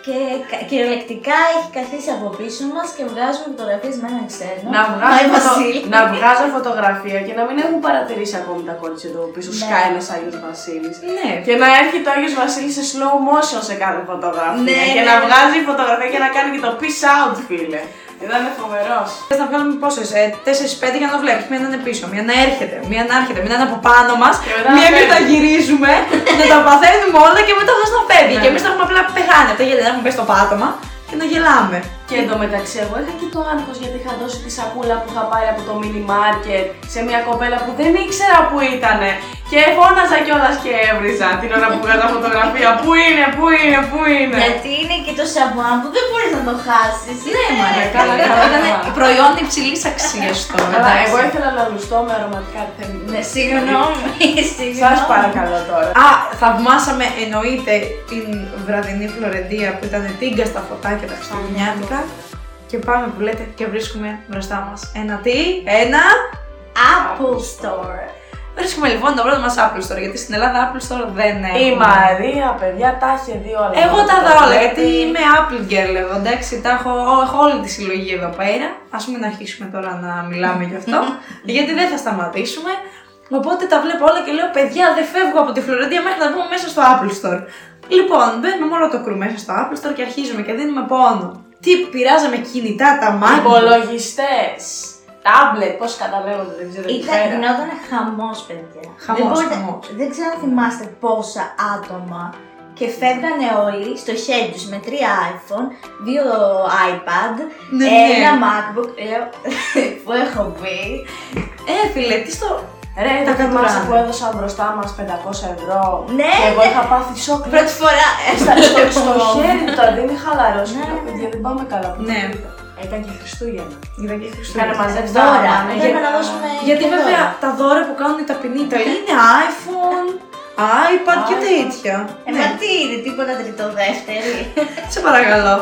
Και κα- κυριολεκτικά έχει καθίσει από πίσω μας και βγάζουμε φωτογραφίες με έναν ξένο. Να Πάει βγάζω, φωτο... Βασίλη. να βγάζω φωτογραφία και να μην έχουν παρατηρήσει ακόμη τα κορίτσια εδώ πίσω. Ναι. Σκάει ένας Άγιος Βασίλης. Ναι, Και να έρχεται ο Άγιος Βασίλης σε slow motion σε κάθε φωτογραφία. Ναι, και ναι, να ναι. βγάζει φωτογραφία και να κάνει και το peace out, φίλε. Ήταν φοβερός. Θες να βγάλουμε πόσε, ε, 4-5 για να το βλέπεις. Μία να είναι πίσω, μία να έρχεται, μία να έρχεται, μία να είναι από πάνω μας, Και μετά να μία μην φεύγει. τα γυρίζουμε, να τα παθαίνουμε όλα και μετά θα να φεύγει. Ναι. και εμείς θα έχουμε απλά πεθάνει από τα γέλια, να έχουμε πέσει στο πάτωμα και να γελάμε. Και εντωμεταξύ εγώ είχα και το άγχος γιατί είχα δώσει τη σακούλα που είχα πάρει από το mini market σε μια κοπέλα που δεν ήξερα που ήτανε. Και φώναζα κιόλας και έβριζα την ώρα που βγάζα φωτογραφία. Πού είναι, πού είναι, πού είναι; Γιατί είναι και το σαμπουάν που δεν μπορείς να το χάσεις. Ναι, μωρέ. καλά, καλά. Ήταν προϊόν υψηλής αξίας τώρα. Αλλά εντάξει. εγώ ήθελα να λουστώ με αρωματικά θέμη. Ναι, συγγνώμη, συγγνώμη. Σας παρακαλώ τώρα. Α, θαυμάσαμε εννοείται την βραδινή Φλωρεντία που ήταν τίγκα στα φωτάκια τα Χριστουγεννιάτικα. Και πάμε που λέτε και βρίσκουμε μπροστά μας ένα τι, ένα... Apple Store. Βρίσκουμε λοιπόν το πρώτο μας Apple Store, γιατί στην Ελλάδα Apple Store δεν έχουμε. Η Μαρία, παιδιά, τα έχει δει όλα. Εγώ τα Το δω όλα, βλέπεις. γιατί είμαι Apple Girl εγώ, εντάξει, τα έχω, έχω όλη τη συλλογή εδώ πέρα. Ας μην αρχίσουμε τώρα να μιλάμε γι' αυτό, γιατί δεν θα σταματήσουμε. Οπότε τα βλέπω όλα και λέω: Παιδιά, δεν φεύγω από τη Φλωρεντία μέχρι να μπούμε μέσα στο Apple Store. Λοιπόν, μπαίνουμε με όλο το κρου μέσα στο Apple Store και αρχίζουμε και δίνουμε πόνο. Τι πειράζαμε κινητά, τα μάτια. Υπολογιστές. Τάμπλετ, πώς καταλέγονται, δεν ξέρω. εκεί Ήταν, πέρα. γινόταν χαμός, παιδιά. Χαμός, δεν, μπορείτε- χαμός. δεν ξέρω αν θυμάστε πόσα άτομα και φεύγανε όλοι στο χέρι τους με τρία iPhone, δύο iPad, Ναι, ναι. ένα MacBook, λέω, που έχω πει. Ε, φίλε, τι στο. Ρε, Τα δεν θυμάσαι κατουράνε. που έδωσα μπροστά μας 500 ευρώ. Ναι, Και εγώ ναι. είχα πάθει σοκ. Πρώτη φορά Στα, στο, στο χέρι του, δεν είναι χαλαρός. Ναι. Λέω, παιδιά, δεν πάμε καλά. που Ναι. το πήρα. Ήταν και Χριστούγεννα. Ήταν και Είχαν Χριστούγεννα. μαζέψει τα δώρα. μάνα, Πρέπει για- να δώσουμε Γιατί και βέβαια δώρα. τα δώρα που κάνουν οι ταπεινοί Ιταλοί είναι iPhone, iPad και iPad. τέτοια. Ε, ναι, μα τι είναι, τίποτα τρίτο δεύτερη. σε παρακαλώ.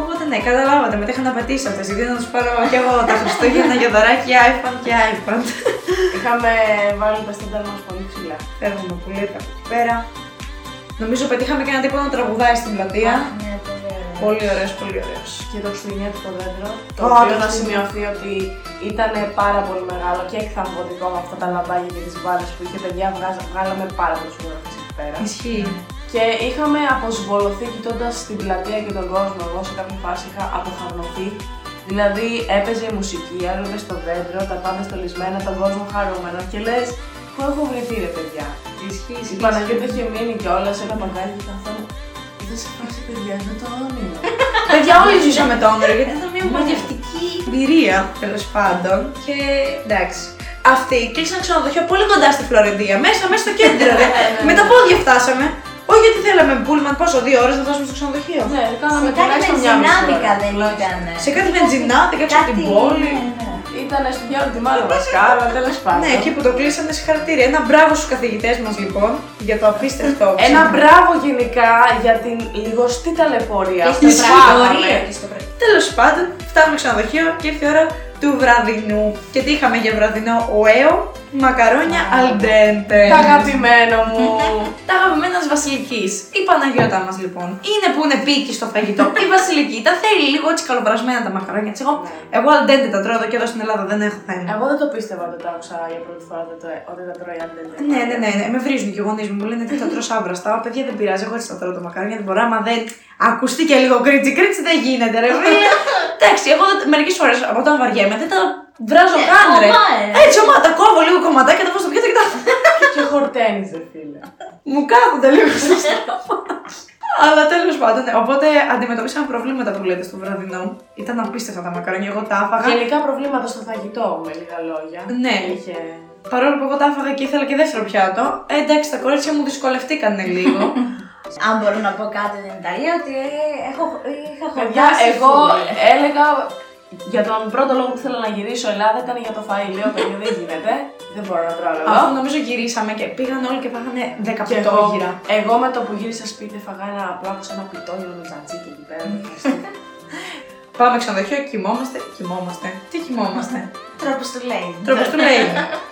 Οπότε ναι, καταλάβατε, μετά είχαν απαιτήσει αυτέ. Γιατί να τους πάρω κι εγώ τα Χριστούγεννα για δωράκι iPhone και iPad. Είχαμε βάλει τα στέντα μας πολύ ψηλά. Φεύγουμε που λέτε από εκεί πέρα. Νομίζω πετύχαμε και ένα τύπο να τραγουδάει στην πλατεία. Ναι, πολύ ωραία. Πολύ ωραίος, πολύ ωραίος. Και το χριστουγεννιάτικο δέντρο. Το Α, οποίο το να χριστουγεννιάτικο. σημειωθεί ότι ήταν πάρα πολύ μεγάλο και εκθαμβωτικό με αυτά τα λαμπάκια και τις μπάλες που είχε παιδιά. βγάζα- Βγάλαμε πάρα πολλέ φωτογραφίε εκεί πέρα. Ισχύει. Και είχαμε αποσβολωθεί κοιτώντας την πλατεία και τον κόσμο. Εγώ σε κάποια φάση είχα αποχαρνωθεί. Δηλαδή έπαιζε η μουσική, έβλεπε στο δέντρο, τα πάντα στολισμένα, τον κόσμο χαρούμενο και λες, Πού έχω βρεθεί ρε παιδιά; Ισχύει. Η Παναγιώτα είχε μείνει κιόλας σε ένα παγκάκι και καθόλου. Ήταν σε φάση παιδιά, είναι το όνειρο. Παιδιά, όλοι ζήσαμε το όνειρο γιατί ήταν μια μαγευτική εμπειρία τέλος πάντων. Και εντάξει. Αυτοί κλείσαν ξενοδοχείο πολύ κοντά στη Φλωρεντία, μέσα, μέσα στο κέντρο. ρε. Με τα πόδια φτάσαμε. Όχι γιατί θέλαμε πούλμαν, πόσο, δύο ώρες να φτάσουμε στο ξενοδοχείο; ναι, κάναμε Σε κάτι τουλάχιστον μια μισή βενζινάδικα ώρα. δεν τουλάχιστον. ήταν. Σε κάτι βενζινάδικα έξω από την πόλη. ναι, ναι. Ήταν στο διάλογο τη μάλλον Βασκάρα, τέλος πάντων. Ναι, εκεί που το κλείσανε συγχαρητήρια. Ένα μπράβο στους καθηγητές μας λοιπόν για το απίστευτο. Ένα ξενοδοχείο. μπράβο γενικά για την λιγοστή ταλαιπωρία. Και που στο πάθαμε. πρακτορείο. και στο πρακτορείο. Τέλος πάντων, φτάνουμε ξενοδοχείο και ήρθε η ώρα του βραδινού. Και τι είχαμε για βραδινό, ΟΕΟ, μακαρόνια Α. αλντέντε. Τα αγαπημένο μου. Τα αγαπημένα της Βασιλικής. Η Παναγιώτα μας λοιπόν. Είναι που είναι πίκη στο φαγητό. η Βασιλική τα θέλει λίγο έτσι καλοπρασμένα τα μακαρόνια της. Εγώ, εγώ αλντέντε τα τρώω εδώ και εδώ στην Ελλάδα, δεν έχω θέμα. Εγώ δεν το πίστευα όταν το άκουσα για πρώτη φορά ότι το- ότι τα τρώει αν δεν Ναι, ναι, ναι, ναι, με βρίζουν και οι γονείς μου. Μου λένε τι θα τρώω άβραστα. Ω, παιδιά δεν πειράζει, εγώ έτσι θα τρώω το μακαρόνια. Δεν μπορώ, άμα δεν ακουστεί και λίγο κρίτσι. Κρίτσι δεν γίνεται, ρε φίλε. Εντάξει, εγώ μερικές φορές από όταν βαριέμαι δεν τα βράζω Ε, καν, ρε. ομά, ε. Έτσι, ομά, τα κόβω λίγο κομματάκια, τα βάζω στο πιάτο και τα. Και χορταίνεις, δε φίλε. Μου κάθονται λίγο στο στόμα. Αλλά τέλος πάντων, ναι. οπότε αντιμετωπίσαμε προβλήματα που λέτε στο βραδινό. Ήταν απίστευτα τα μακαρόνια, εγώ τα άφαγα. Γενικά προβλήματα στο φαγητό, με λίγα λόγια. Ναι. Είχε... Παρόλο που εγώ τα άφαγα και ήθελα και δεύτερο πιάτο, ε, εντάξει, τα κορίτσια μου δυσκολευτήκαν λίγο. Αν μπορώ να πω κάτι για την Ιταλία, ότι έχω, είχα Παιδιά, χορτάσει εγώ φούλε. έλεγα για τον πρώτο λόγο που θέλω να γυρίσω Ελλάδα ήταν για το φαΐ. Λέω, παιδιά, δεν γίνεται. Δεν μπορώ να τρώω άλλο. Αφού νομίζω γυρίσαμε και πήγαν όλοι και φάγανε 10 Και εγώ, πιτόγυρα. εγώ με το που γύρισα σπίτι φαγά ένα απλά σε ένα πιτόγυρο με τζατζίκι εκεί πέρα. με ευχαριστώ. Πάμε ξενοδοχείο, κοιμόμαστε. Κοιμόμαστε. Τι κοιμόμαστε; Τρόπος του λέει. Τρόπος του λέει.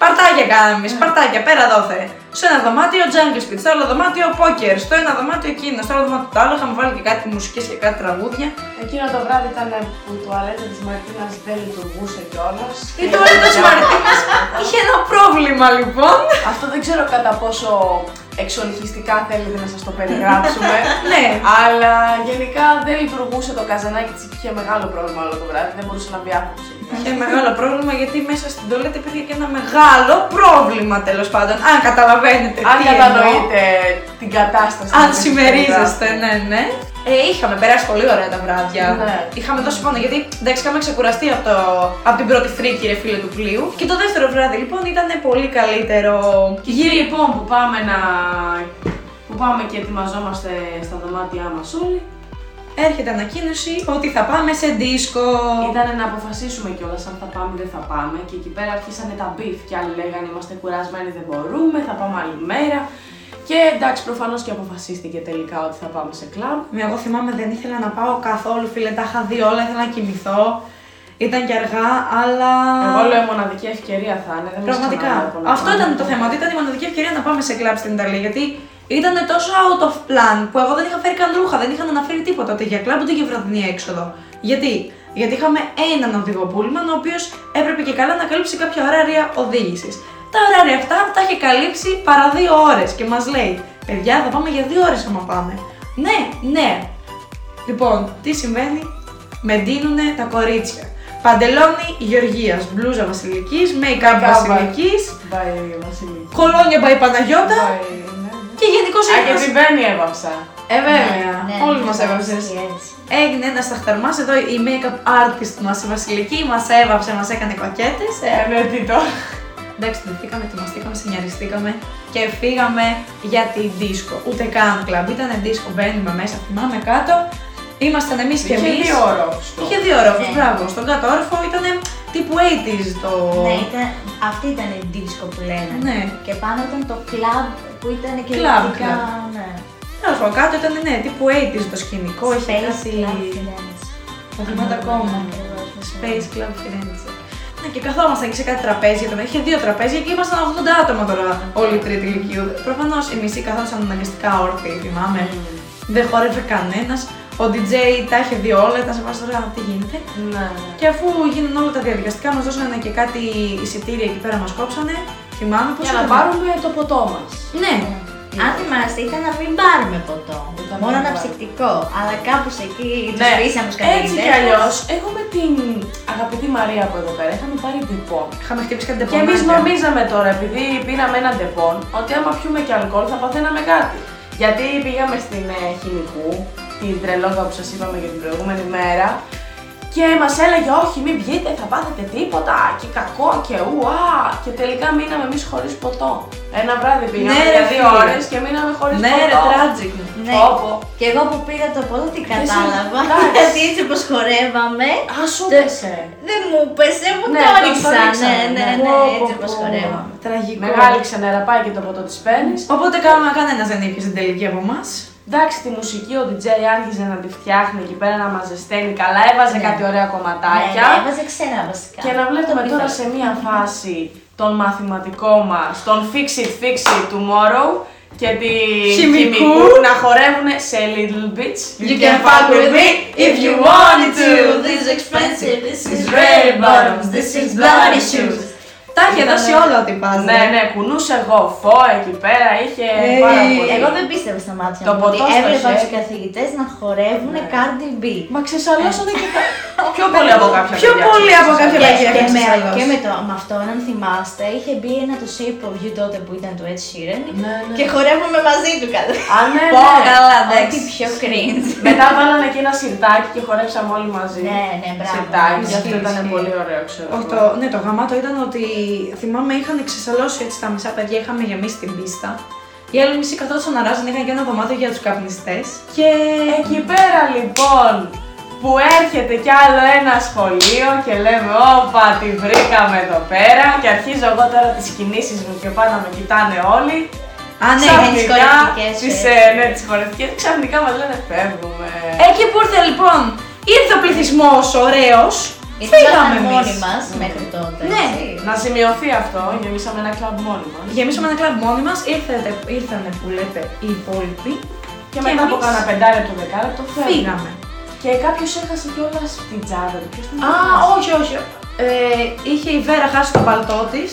Παρτάκια κάναμε εμείς. Παρτάκια, πέρα δόθε. Σε ένα δωμάτιο jungle speed, στο άλλο δωμάτιο poker, στο ένα δωμάτιο εκείνο, στο άλλο δωμάτιο το άλλο. Είχαμε βάλει και κάτι μουσικές και κάτι τραγούδια. Εκείνο το βράδυ ήταν που η τουαλέτα της Μαρτίνας δεν λειτουργούσε κιόλας. Η τουαλέτα της Μαρτίνας είχε ένα πρόβλημα λοιπόν. Αυτό δεν ξέρω κατά πόσο εξολυχιστικά θέλετε να σας το περιγράψουμε. ναι. Αλλά γενικά δεν λειτουργούσε το καζανάκι της και είχε μεγάλο πρόβλημα όλο το βράδυ. Δεν μπορούσε να μπει άνθρωπος. Είχε μεγάλο πρόβλημα γιατί μέσα στην τουαλέτα υπήρχε και ένα μεγάλο πρόβλημα τέλος πάντων. Αν καταλαβαίνετε Αν τι κατανοείτε την κατάσταση. εννοώ. Αν που συμμερίζεστε, περιγράφω. ναι, ναι. Ε, είχαμε περάσει πολύ ωραία τα βράδια. Ναι. Είχαμε δώσει πόνο γιατί εντάξει, είχαμε ξεκουραστεί από, το, από την πρώτη φρίκη ρε φίλε του πλοίου. Και το δεύτερο βράδυ λοιπόν ήταν πολύ καλύτερο. Και γύρει λοιπόν που πάμε να. που πάμε και ετοιμαζόμαστε στα δωμάτια μας όλοι. Έρχεται ανακοίνωση ότι θα πάμε σε δίσκο. Ήταν να αποφασίσουμε κιόλας αν θα πάμε ή δεν θα πάμε. Και εκεί πέρα αρχίσανε τα beef. Και άλλοι λέγανε Είμαστε κουρασμένοι, δεν μπορούμε, θα πάμε άλλη μέρα. Και εντάξει, προφανώς και αποφασίστηκε τελικά ότι θα πάμε σε κλαμπ. Με εγώ θυμάμαι δεν ήθελα να πάω καθόλου φίλε, τα είχα δει όλα, ήθελα να κοιμηθώ. Ήταν και αργά, αλλά. Εγώ λέω η μοναδική ευκαιρία θα είναι. Δεν μας Πραγματικά. ξαναβλέπω να Αυτό πάμε. ήταν το θέμα. Ότι ήταν η μοναδική ευκαιρία να πάμε σε κλαμπ στην Ιταλία. Γιατί ήταν τόσο out of plan που εγώ δεν είχα φέρει καν ρούχα, δεν είχαν αναφέρει τίποτα ούτε για κλαμπ ούτε για βραδινή έξοδο. Γιατί, Γιατί είχαμε έναν οδηγό πούλμαν ο οποίος έπρεπε και καλά να καλύψει κάποια ωράρια οδήγησης. Τα ωράρια αυτά τα είχε καλύψει παρά δύο ώρες και μας λέει: Παιδιά, θα πάμε για δύο ώρες άμα πάμε. Ναι, ναι. Λοιπόν, τι συμβαίνει, με ντύνουνε τα κορίτσια. Παντελόνι Γεωργίας, μπλούζα Βασιλικής, make-up Make-up. Βασιλικής, Πάει η Βασιλική. κολόνια by Παναγιώτα Πάει, ναι. Και γενικώ Α, και την Μπέννη έβαψα. Ε, βέβαια, Ναι, όλους ναι, μας ναι, έβαψες. έτσι, έτσι. Έγινε ένας σταχταρμάς εδώ η make-up artist μας, η Βασιλική, μας έβαψε, μας έκανε κοκέτες. Ε, ναι, τι τώρα. Εντάξει, ντυθήκαμε, ετοιμαστήκαμε, σενιαριστήκαμε και φύγαμε για την δίσκο. Ούτε καν κλαμπ, ήταν δίσκο, μπαίνουμε μέσα, θυμάμαι κάτω. Ήμασταν εμείς και Είχε εμείς. δύο όροφους το. Είχε δύο όροφους, Ναι. μπράβο. Στον κάτω όροφο ήταν τύπου 80s το. Ναι, ήταν, αυτή ήταν η δίσκο που λέγανε. Ναι. Και πάνω ήταν το κλαμπ που ήταν και Club, λεπτικά, club. Ναι. Τέλο πάντων, κάτω ήταν ναι, τύπου 80s το σκηνικό. Είχε Space κάτι. Club Firenze. Τα θυμάμαι ακόμα. Ακριβώς, με Space Club Firenze. Ναι, και καθόμασταν εκεί σε κάτι τραπέζι. Το είχε δύο τραπέζια και ήμασταν 80 άτομα τώρα όλη η τρίτη ηλικίου. Προφανώς οι μισοί καθόντουσαν αναγκαστικά όρθιοι, θυμάμαι. Δεν χόρευε κανένας. Ο DJ τα είχε δει όλα, ήταν σε φάση τώρα τι γίνεται. Ναι, ναι. Και αφού γίνανε όλα τα διαδικαστικά, μας δώσανε και κάτι εισιτήρια εκεί πέρα, μας κόψανε. Θυμάμαι πώς. Για να πάρουμε το ποτό μας. Ναι, Αν θυμάστε, ήταν να μην πάρουμε ποτό. Ήταν Μόνο να ένα μην ψυκτικό. Αλλά κάπως εκεί τους Ναι, πείσαμε τους έτσι κι αλλιώς, εγώ με την αγαπητή Μαρία από εδώ πέρα είχαμε πάρει Ντεπόν. είχαμε χτυπήσει κάτι Και εμείς ντεπονάκια. νομίζαμε τώρα, επειδή πήραμε ένα Ντεπόν, ότι άμα πιούμε και αλκοόλ θα παθαίναμε κάτι. Γιατί πήγαμε στην ε, χημικού, την τρελόγα που σας είπαμε για την προηγούμενη μέρα, και μας έλεγε όχι, μην πιείτε, θα πάθετε τίποτα και κακό και ουά. Και τελικά μείναμε εμείς χωρίς ποτό. Ένα βράδυ πήγαμε Ναι, ρε για δύο φίλε. ώρες και μείναμε χωρίς Ναι, ποτό. ρε, tragic. Ναι. Όπο. Και εγώ που πήρα το ποτό τι κατάλαβα. εντάξει. Γιατί έτσι όπως χορεύαμε. Α, σου Τε- πέσε. Δεν μου πέσε, μου Ναι, το το- το έριξα. Ναι, ρίξανε, ναι, ναι. ναι, Πω, έτσι πω, όπως πω. χορεύαμε. Τραγικό. Μεγάλη ξενέρα πάει και το ποτό της παίρνεις. Οπότε κάναμε κανένας δεν ήπια στην τελική από εμάς. Εντάξει, τη μουσική ο DJ άρχιζε να τη φτιάχνει εκεί πέρα να μα ζεσταίνει καλά, έβαζε Ναι. κάτι ωραία Ναι, κομματάκια. ναι, έβαζε ξένα βασικά. Και να βλέπουμε Το τώρα πήρα. σε μία φάση τον μαθηματικό μας, τον Fix It, Fix It Tomorrow και τη Χημικού. να χορεύουν σε Little Bits. You can fuck with me if you wanted to. This is expensive, this is red red bottoms, this is bloody shoes. Τα είχε Ήτανε- δώσει όλα ό,τι πας. Ναι, ναι, κουνούσε γοφό εκεί πέρα, είχε Ε, πάρα πολύ. Εγώ δεν πίστευα στα μάτια Το μου ποτό ότι στο έβλεπα χέρι. τους καθηγητές να χορεύουν Ναι. Cardi B. Μα ξεσαλώσανε και τα... πιο πολύ από κάποια Πιο παιδιά πολύ από ξεσαλώσανε. κάποια Και, παιδιά και, είχαν με, ξεσαλώσει. και με, το, με αυτό, αν θυμάστε, είχε μπει ένα το Shape of You τότε που ήταν του Ed Sheeran Ναι, ναι. και χορεύουμε μαζί του κατά. Α, ναι, Πω, ναι. καλά, Ό,τι εντάξει. πιο cringe. Μετά βάλανε και ένα σιρτάκι και χορέψαμε όλοι μαζί. ναι, ναι, μπράβο. Σιρτάκι, γι' αυτό Ισχύει, ήταν ισχύει. πολύ ωραίο, ξέρω. Όχι, εγώ. το, ναι, το γαμάτο ήταν ότι θυμάμαι είχαν ξεσαλώσει έτσι τα μισά παιδιά, είχαμε γεμίσει την πίστα. Οι άλλοι μισοί καθόντουσαν να ράζουν, είχαν και ένα δωμάτιο για τους καπνιστές. Και. Εκεί πέρα λοιπόν που έρχεται κι άλλο ένα σχολείο και λέμε όπα τη βρήκαμε εδώ πέρα και αρχίζω εγώ τώρα τις κινήσεις μου και πάνω με κοιτάνε όλοι. Α, ναι, για τις χορευτικές, τις, ε. ε, ναι, τις χορευτικές, ξαφνικά μας λένε φεύγουμε. Εκεί που ήρθε λοιπόν, ήρθε ο πληθυσμός ωραίος. Γιατί Φύγαμε ήμασταν εμείς. μόνοι μας μέχρι τότε. Ναι. έτσι. Να σημειωθεί αυτό, γεμίσαμε ένα κλαμπ μόνοι μας. Γεμίσαμε ένα κλαμπ μόνοι μας, ήρθανε που λέτε οι υπόλοιποι. Και μετά από εμείς κάνα πεντάλεπτο δεκάλεπτο φεύγουμε. Φύγαμε. Και κάποιος έχασε κιόλας την τσάντα του. Ποιος την Α, έχασε; όχι, όχι. Ε, είχε η Βέρα χάσει το παλτό της.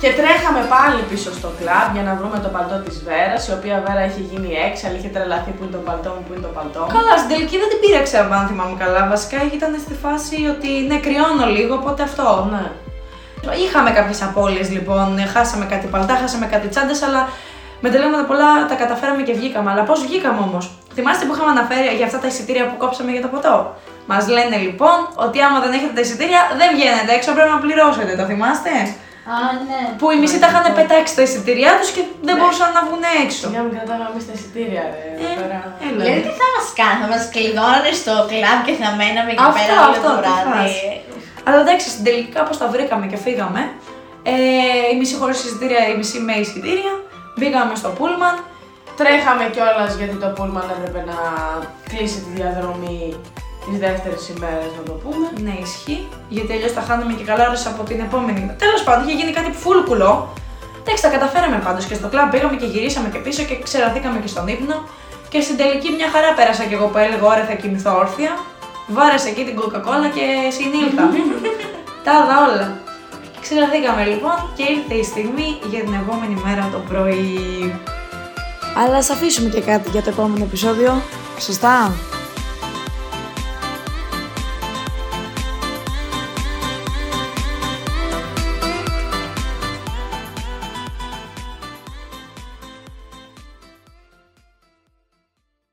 Μπράβο. Αχ, ναι. Και τρέχαμε πάλι πίσω στο κλαμπ για να βρούμε το παλτό της Βέρας, η οποία Βέρα είχε γίνει έξαλλη, είχε τρελαθεί που είναι το παλτό μου, που είναι το παλτό μου. Καλά, στην τελική δεν την πήραξε αν θυμάμαι καλά. Βασικά ήταν στη φάση ότι ναι, κρυώνω λίγο, οπότε αυτό. Ναι. Είχαμε κάποιες απώλειες λοιπόν. Χάσαμε κάτι παλτά, χάσαμε κάτι τσάντες, αλλά με τελέματα πολλά τα καταφέραμε και βγήκαμε. Αλλά πώς βγήκαμε όμως; Θυμάστε που είχαμε αναφέρει για αυτά τα εισιτήρια που κόψαμε για το ποτό; Μας λένε λοιπόν ότι άμα δεν έχετε τα εισιτήρια δεν βγαίνετε έξω, πρέπει να πληρώσετε. Το θυμάστε; Α, ναι. Που οι μισοί τα είχαν πετάξει τα εισιτήριά τους και δεν Ναι. μπορούσαν να βγουν έξω. Σιγά μην κρατάμε εμεί τα εισιτήρια, ρε. εδώ Ε, πέρα. έλα. Δηλαδή τι θα μας κάνεις, θα μας κλειδώνανε στο κλαμπ και θα μέναμε εκεί Αυτό, πέρα όλο αυτό, το τι βράδυ. φάση. Αλλά εντάξει, στην τελική κάπως τα βρήκαμε και φύγαμε. Ε, η μισή χωρίς εισιτήρια, η μισή με εισιτήρια. Μπήκαμε στο πούλμαν. Τρέχαμε κιόλας γιατί το πούλμαν έπρεπε να κλείσει τη διαδρομή τη δεύτερη ημέρα, να το πούμε. Ναι, ισχύει. Γιατί αλλιώς τα χάναμε και καλά ώρες από την επόμενη. Τέλος πάντων, είχε γίνει κάτι φούλκουλο. Εντάξει, τα καταφέραμε πάντως και στο κλαμπ πήγαμε και γυρίσαμε και πίσω και ξεραθήκαμε και στον ύπνο. Και στην τελική μια χαρά πέρασα κι εγώ που έλεγα ώρα θα κοιμηθώ όρθια. Βάρεσα εκεί την κοκακόλα και συνήλθα. Τα είδα όλα. Και Ξενωθήκαμε λοιπόν και ήρθε η στιγμή για την επόμενη μέρα το πρωί. Αλλά ας αφήσουμε και κάτι για το επόμενο επεισόδιο. Σωστά.